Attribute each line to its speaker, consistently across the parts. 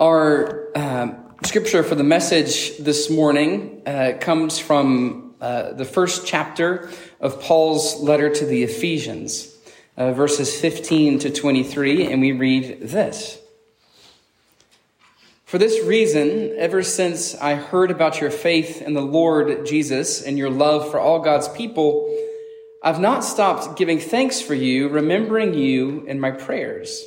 Speaker 1: Our um, scripture for the message this morning uh, comes from uh, the first chapter of Paul's letter to the Ephesians, uh, verses 15 to 23, and we read this. For this reason, ever since I heard about your faith in the Lord Jesus and your love for all God's people, I've not stopped giving thanks for you, remembering you in my prayers.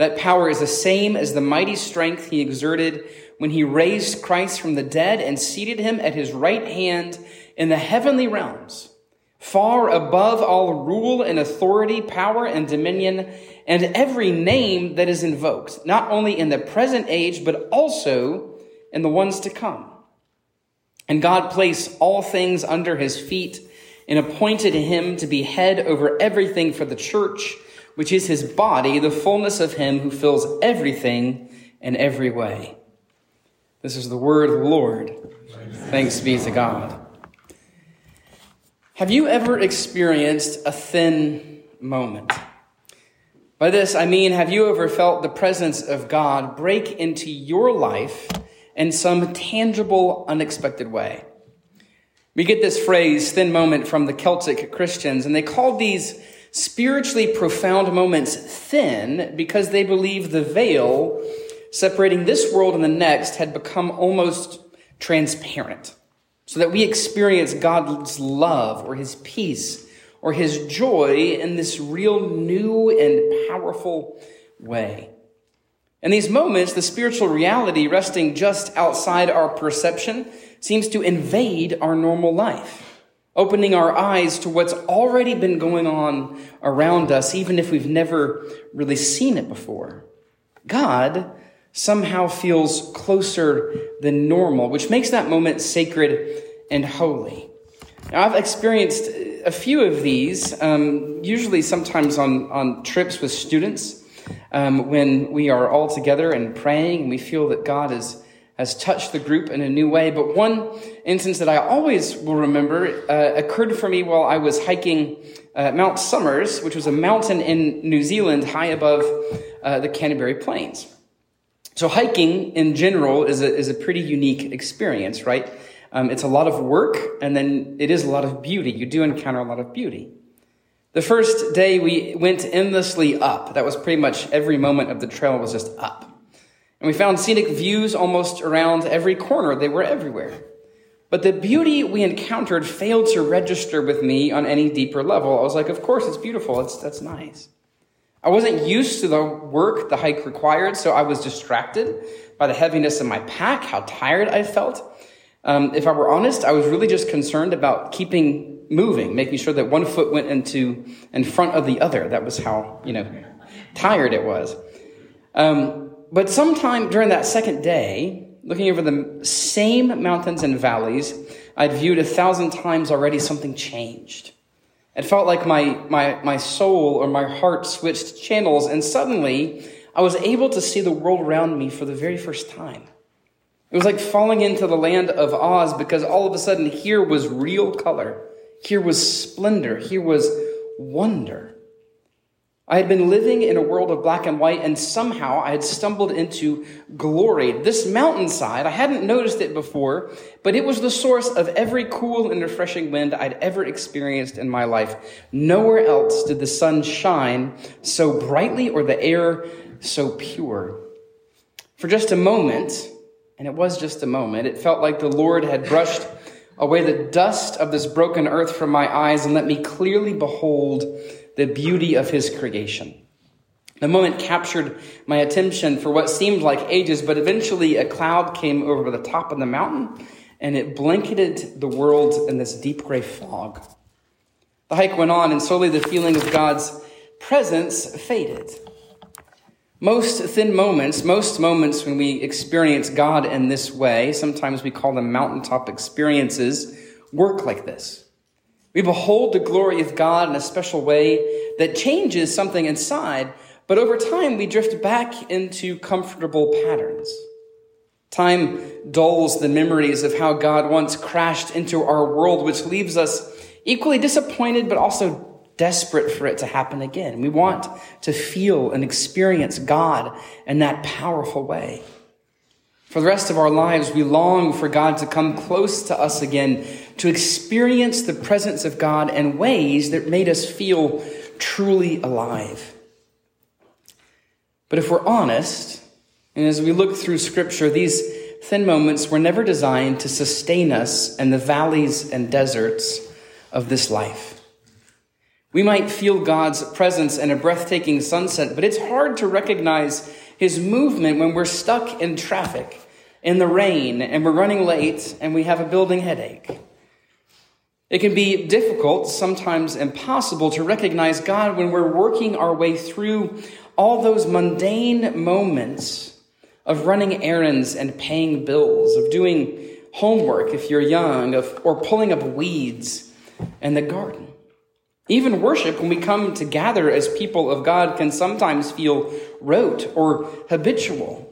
Speaker 1: That power is the same as the mighty strength he exerted when he raised Christ from the dead and seated him at his right hand in the heavenly realms, far above all rule and authority, power and dominion, and every name that is invoked, not only in the present age, but also in the ones to come. And God placed all things under his feet and appointed him to be head over everything for the church which is his body, the fullness of him who fills everything in every way. This is the word of the Lord. Thanks be to God. Have you ever experienced a thin moment? By this, I mean, have you ever felt the presence of God break into your life in some tangible, unexpected way? We get this phrase, thin moment, from the Celtic Christians, and they called these spiritually profound moments thin because they believe the veil separating this world and the next had become almost transparent so that we experience God's love or his peace or his joy in this real new and powerful way. In these moments, the spiritual reality resting just outside our perception seems to invade our normal life opening our eyes to what's already been going on around us, even if we've never really seen it before. God somehow feels closer than normal, which makes that moment sacred and holy. Now, I've experienced a few of these, um, usually sometimes on, on trips with students, um, when we are all together and praying and we feel that God is has touched the group in a new way. But one instance that I always will remember uh, occurred for me while I was hiking uh, Mount Somers, which was a mountain in New Zealand high above uh, the Canterbury Plains. So hiking in general is a, is a pretty unique experience, right? Um, it's a lot of work and then it is a lot of beauty. You do encounter a lot of beauty. The first day we went endlessly up. That was pretty much every moment of the trail was just up. And we found scenic views almost around every corner. They were everywhere. But the beauty we encountered failed to register with me on any deeper level. I was like, of course, it's beautiful. It's, that's nice. I wasn't used to the work the hike required, so I was distracted by the heaviness of my pack, how tired I felt. Um, if I were honest, I was really just concerned about keeping moving, making sure that one foot went into in front of the other. That was how you know tired it was. Um, but sometime during that second day, looking over the same mountains and valleys I'd viewed a thousand times already, something changed. It felt like my, my, my soul or my heart switched channels, and suddenly I was able to see the world around me for the very first time. It was like falling into the land of Oz because all of a sudden here was real color. Here was splendor. Here was wonder. I had been living in a world of black and white, and somehow I had stumbled into glory. This mountainside, I hadn't noticed it before, but it was the source of every cool and refreshing wind I'd ever experienced in my life. Nowhere else did the sun shine so brightly or the air so pure. For just a moment, and it was just a moment, it felt like the Lord had brushed away the dust of this broken earth from my eyes and let me clearly behold the beauty of his creation. The moment captured my attention for what seemed like ages, but eventually a cloud came over the top of the mountain and it blanketed the world in this deep gray fog. The hike went on, and slowly the feeling of God's presence faded. Most thin moments, most moments when we experience God in this way, sometimes we call them mountaintop experiences, work like this. We behold the glory of God in a special way that changes something inside, but over time we drift back into comfortable patterns. Time dulls the memories of how God once crashed into our world, which leaves us equally disappointed, but also desperate for it to happen again. We want to feel and experience God in that powerful way. For the rest of our lives, we long for God to come close to us again, to experience the presence of God in ways that made us feel truly alive. But if we're honest, and as we look through Scripture, these thin moments were never designed to sustain us in the valleys and deserts of this life. We might feel God's presence in a breathtaking sunset, but it's hard to recognize his movement when we're stuck in traffic, in the rain, and we're running late and we have a building headache. It can be difficult, sometimes impossible, to recognize God when we're working our way through all those mundane moments of running errands and paying bills, of doing homework if you're young, of, or pulling up weeds in the garden. Even worship, when we come to gather as people of God, can sometimes feel rote or habitual.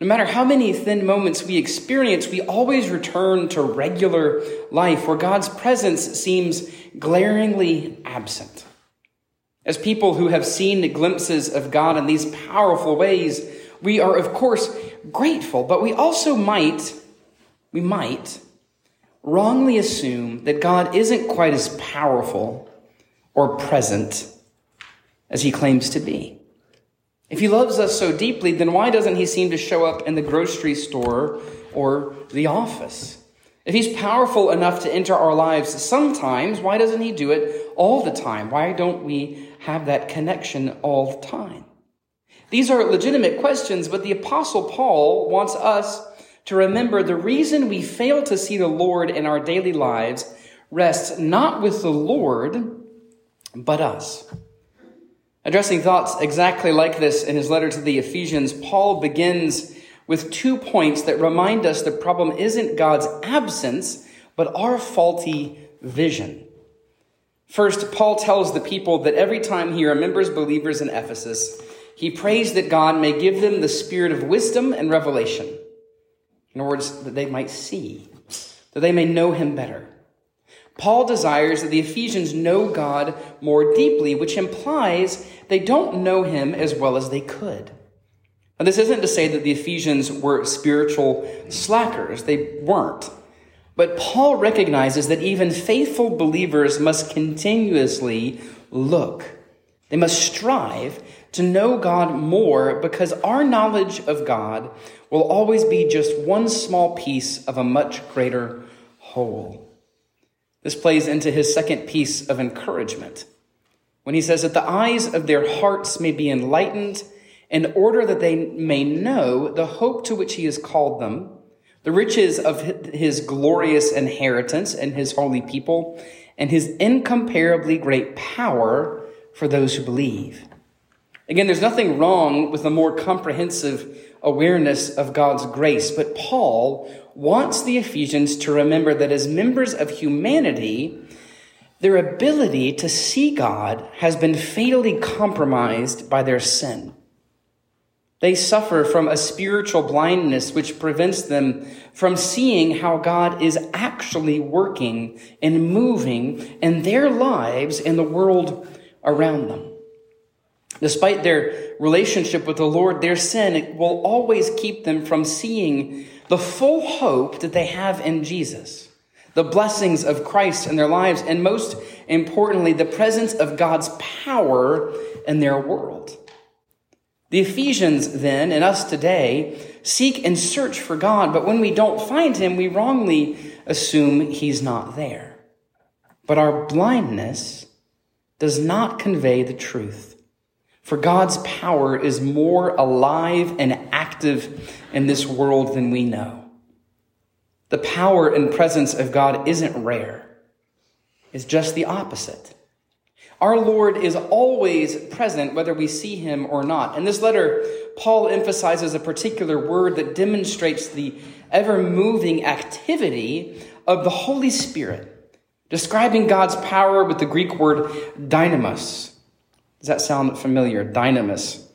Speaker 1: No matter how many thin moments we experience, we always return to regular life where God's presence seems glaringly absent. As people who have seen glimpses of God in these powerful ways, we are, of course, grateful, but we also might, we might wrongly assume that God isn't quite as powerful or present as he claims to be. If he loves us so deeply, then why doesn't he seem to show up in the grocery store or the office? If he's powerful enough to enter our lives sometimes, why doesn't he do it all the time? Why don't we have that connection all the time? These are legitimate questions, but the apostle Paul wants us to remember the reason we fail to see the Lord in our daily lives rests not with the Lord, but us. Addressing thoughts exactly like this in his letter to the Ephesians, Paul begins with two points that remind us the problem isn't God's absence, but our faulty vision. First, Paul tells the people that every time he remembers believers in Ephesus, he prays that God may give them the spirit of wisdom and revelation. In other words, that they might see, that they may know him better. Paul desires that the Ephesians know God more deeply, which implies they don't know him as well as they could. Now, this isn't to say that the Ephesians were spiritual slackers. They weren't. But Paul recognizes that even faithful believers must continuously look. They must strive to know God more because our knowledge of God will always be just one small piece of a much greater whole. This plays into his second piece of encouragement when he says that the eyes of their hearts may be enlightened in order that they may know the hope to which he has called them, the riches of his glorious inheritance and his holy people, and his incomparably great power for those who believe. Again, there's nothing wrong with a more comprehensive awareness of God's grace, but Paul wants the Ephesians to remember that as members of humanity, their ability to see God has been fatally compromised by their sin. They suffer from a spiritual blindness which prevents them from seeing how God is actually working and moving in their lives and the world around them. Despite their relationship with the Lord, their sin will always keep them from seeing the full hope that they have in Jesus, the blessings of Christ in their lives, and most importantly, the presence of God's power in their world. The Ephesians then, and us today, seek and search for God, but when we don't find him, we wrongly assume he's not there. But our blindness does not convey the truth. For God's power is more alive and active in this world than we know. The power and presence of God isn't rare. It's just the opposite. Our Lord is always present, whether we see him or not. In this letter, Paul emphasizes a particular word that demonstrates the ever moving activity of the Holy Spirit, describing God's power with the Greek word dynamis. Does that sound familiar? Dynamis.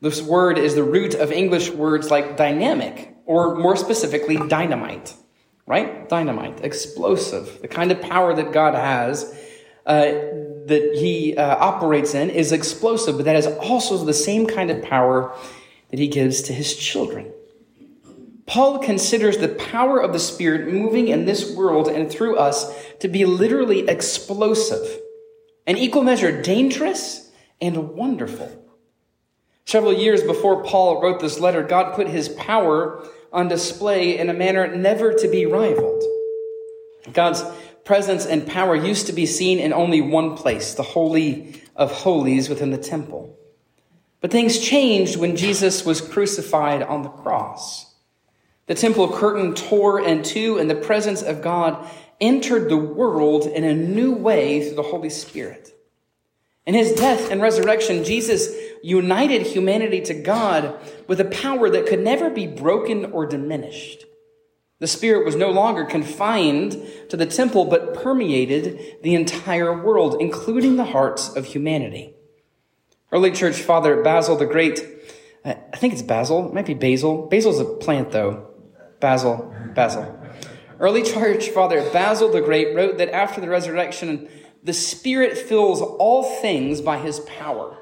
Speaker 1: This word is the root of English words like dynamic, or more specifically, dynamite. Right? Dynamite, explosive. The kind of power that God has, uh, that He uh, operates in, is explosive, but that is also the same kind of power that He gives to His children. Paul considers the power of the Spirit moving in this world and through us to be literally explosive, an equal measure dangerous and wonderful. Several years before Paul wrote this letter, God put his power on display in a manner never to be rivaled. God's presence and power used to be seen in only one place, the Holy of Holies within the temple. But things changed when Jesus was crucified on the cross. The temple curtain tore in two, and the presence of God entered the world in a new way through the Holy Spirit. In his death and resurrection, Jesus united humanity to God with a power that could never be broken or diminished. The Spirit was no longer confined to the temple, but permeated the entire world, including the hearts of humanity. Early church father Basil the Great, uh, I think it's Basil, it might be Basil. Basil's a plant, though. Basil, Basil. Early church father Basil the Great wrote that after the resurrection, the Spirit fills all things by his power,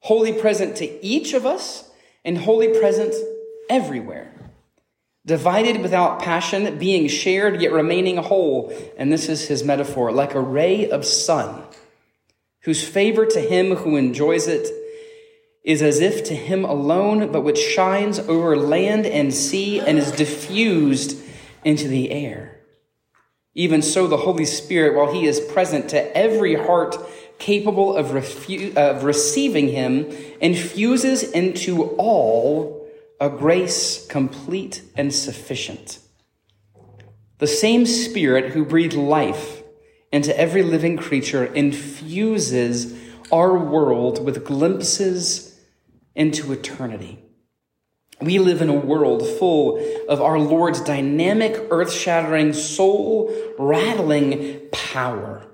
Speaker 1: wholly present to each of us and holy present everywhere. Divided without passion, being shared yet remaining whole. And this is his metaphor like a ray of sun, whose favor to him who enjoys it is as if to him alone, but which shines over land and sea and is diffused into the air. Even so, the Holy Spirit, while he is present to every heart capable of, refu- of receiving him, infuses into all a grace complete and sufficient. The same Spirit who breathed life into every living creature infuses our world with glimpses into eternity. We live in a world full of our Lord's dynamic, earth shattering, soul rattling power.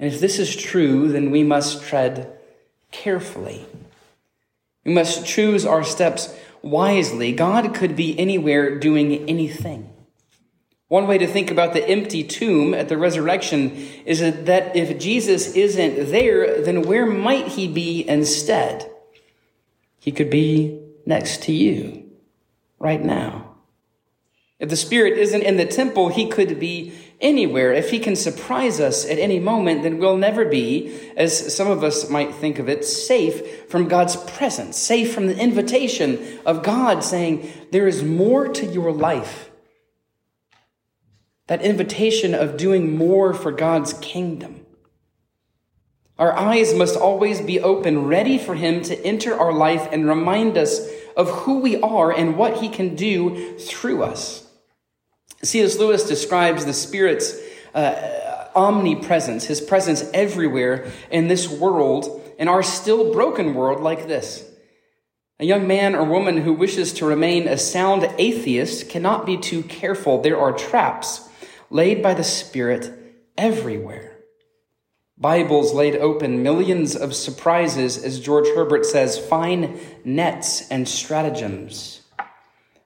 Speaker 1: And if this is true, then we must tread carefully. We must choose our steps wisely. God could be anywhere doing anything. One way to think about the empty tomb at the resurrection is that if Jesus isn't there, then where might he be instead? He could be next to you right now. If the Spirit isn't in the temple, he could be anywhere. If he can surprise us at any moment, then we'll never be, as some of us might think of it, safe from God's presence, safe from the invitation of God saying, There is more to your life that invitation of doing more for God's kingdom. Our eyes must always be open, ready for Him to enter our life and remind us of who we are and what He can do through us. C.S. Lewis describes the Spirit's uh, omnipresence, His presence everywhere in this world, in our still broken world like this. A young man or woman who wishes to remain a sound atheist cannot be too careful. There are traps laid by the Spirit everywhere. Bibles laid open, millions of surprises, as George Herbert says, fine nets and stratagems.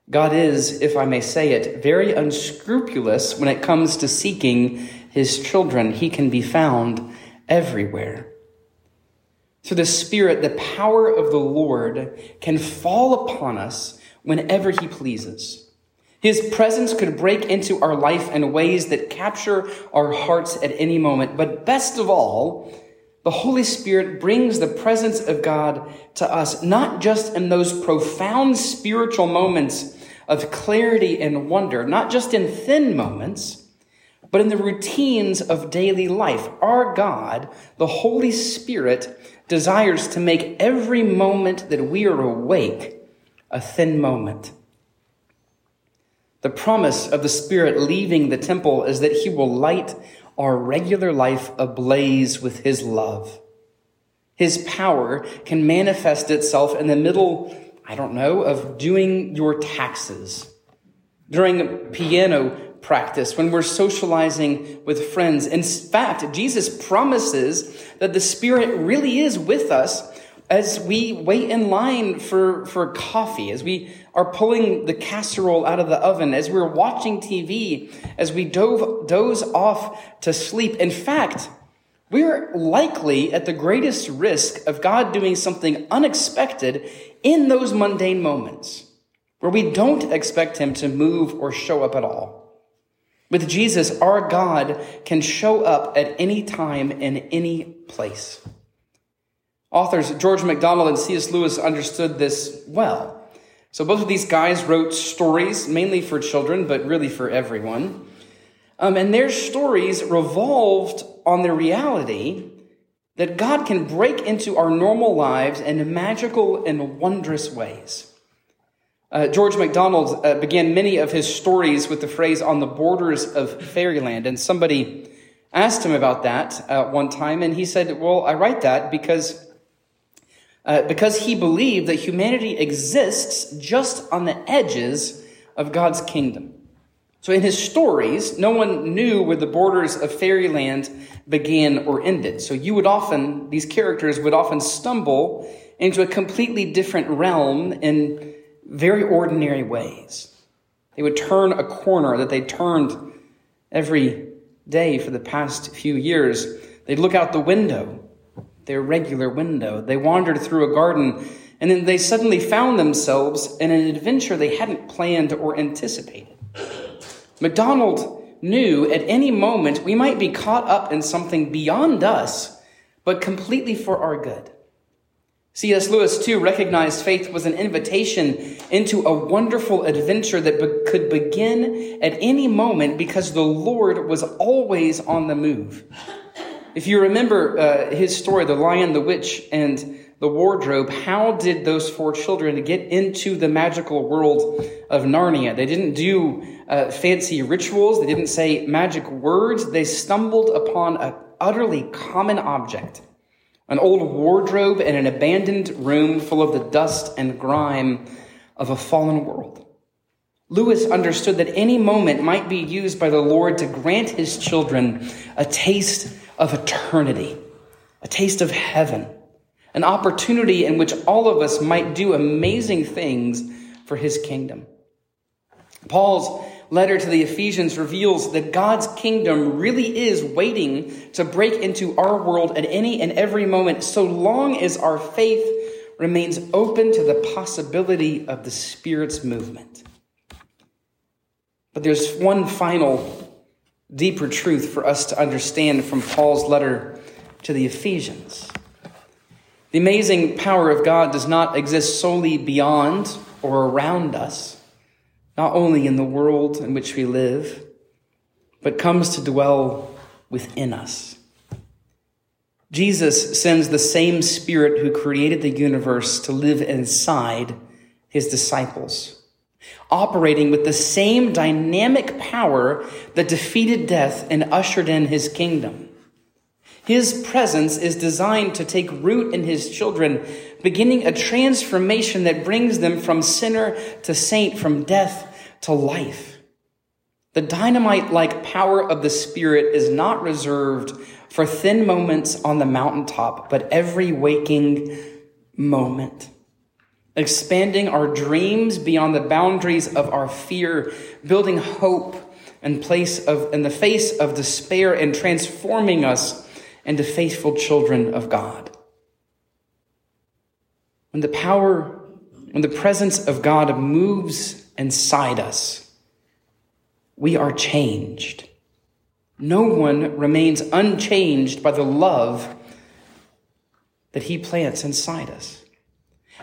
Speaker 1: God is, if I may say it, very unscrupulous when it comes to seeking his children. He can be found everywhere. Through the Spirit, the power of the Lord can fall upon us whenever he pleases. His presence could break into our life in ways that capture our hearts at any moment. But best of all, the Holy Spirit brings the presence of God to us, not just in those profound spiritual moments of clarity and wonder, not just in thin moments, but in the routines of daily life. Our God, the Holy Spirit, desires to make every moment that we are awake a thin moment. The promise of the Spirit leaving the temple is that He will light our regular life ablaze with His love. His power can manifest itself in the middle, I don't know, of doing your taxes, during piano practice, when we're socializing with friends. In fact, Jesus promises that the Spirit really is with us as we wait in line for, for coffee, as we are pulling the casserole out of the oven, as we're watching TV, as we dove, doze off to sleep. In fact, we're likely at the greatest risk of God doing something unexpected in those mundane moments where we don't expect Him to move or show up at all. With Jesus, our God can show up at any time in any place. Authors George MacDonald and C.S. Lewis understood this well. So both of these guys wrote stories, mainly for children, but really for everyone. Um, and their stories revolved on the reality that God can break into our normal lives in magical and wondrous ways. Uh, George MacDonald uh, began many of his stories with the phrase on the borders of fairyland. And somebody asked him about that uh, one time, and he said, Well, I write that because uh, because he believed that humanity exists just on the edges of God's kingdom. So in his stories, no one knew where the borders of fairyland began or ended. So you would often, these characters would often stumble into a completely different realm in very ordinary ways. They would turn a corner that they turned every day for the past few years. They'd look out the window their regular window. They wandered through a garden, and then they suddenly found themselves in an adventure they hadn't planned or anticipated. MacDonald knew at any moment we might be caught up in something beyond us, but completely for our good. C.S. Lewis, too, recognized faith was an invitation into a wonderful adventure that be- could begin at any moment because the Lord was always on the move. If you remember uh, his story, The Lion, the Witch, and the Wardrobe, how did those four children get into the magical world of Narnia? They didn't do uh, fancy rituals, they didn't say magic words, they stumbled upon an utterly common object an old wardrobe in an abandoned room full of the dust and grime of a fallen world. Lewis understood that any moment might be used by the Lord to grant his children a taste of eternity, a taste of heaven, an opportunity in which all of us might do amazing things for his kingdom. Paul's letter to the Ephesians reveals that God's kingdom really is waiting to break into our world at any and every moment, so long as our faith remains open to the possibility of the Spirit's movement. But there's one final deeper truth for us to understand from Paul's letter to the Ephesians. The amazing power of God does not exist solely beyond or around us, not only in the world in which we live, but comes to dwell within us. Jesus sends the same Spirit who created the universe to live inside his disciples operating with the same dynamic power that defeated death and ushered in his kingdom. His presence is designed to take root in his children, beginning a transformation that brings them from sinner to saint, from death to life. The dynamite like power of the Spirit is not reserved for thin moments on the mountaintop, but every waking moment expanding our dreams beyond the boundaries of our fear, building hope in place of in the face of despair and transforming us into faithful children of God. When the power, when the presence of God moves inside us, we are changed. No one remains unchanged by the love that he plants inside us.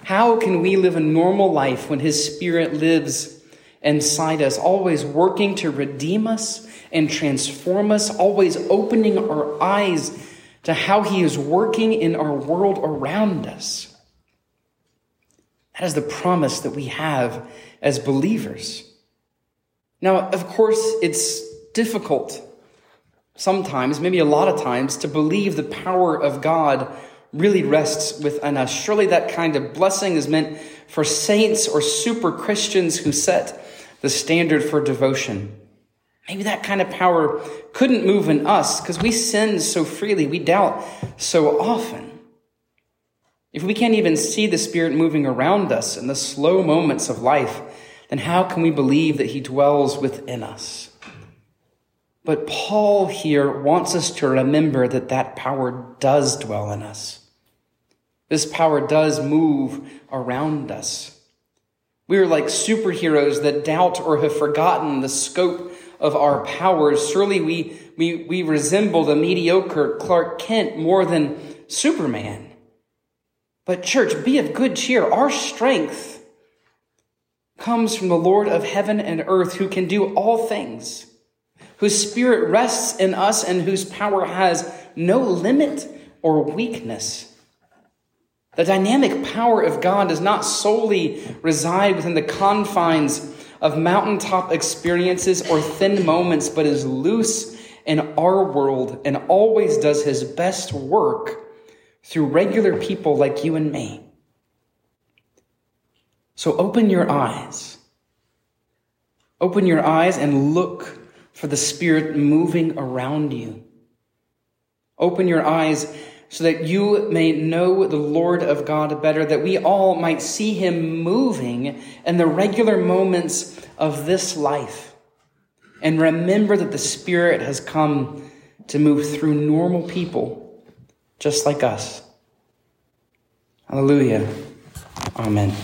Speaker 1: How can we live a normal life when His Spirit lives inside us, always working to redeem us and transform us, always opening our eyes to how He is working in our world around us? That is the promise that we have as believers. Now, of course, it's difficult sometimes, maybe a lot of times, to believe the power of God really rests within us. Surely that kind of blessing is meant for saints or super Christians who set the standard for devotion. Maybe that kind of power couldn't move in us because we sin so freely, we doubt so often. If we can't even see the Spirit moving around us in the slow moments of life, then how can we believe that He dwells within us? But Paul here wants us to remember that that power does dwell in us. This power does move around us. We are like superheroes that doubt or have forgotten the scope of our powers. Surely we, we, we resemble the mediocre Clark Kent more than Superman. But, church, be of good cheer. Our strength comes from the Lord of heaven and earth who can do all things, whose spirit rests in us, and whose power has no limit or weakness. The dynamic power of God does not solely reside within the confines of mountaintop experiences or thin moments, but is loose in our world and always does his best work through regular people like you and me. So open your eyes. Open your eyes and look for the Spirit moving around you. Open your eyes so that you may know the Lord of God better, that we all might see him moving in the regular moments of this life. And remember that the Spirit has come to move through normal people just like us. Hallelujah. Amen.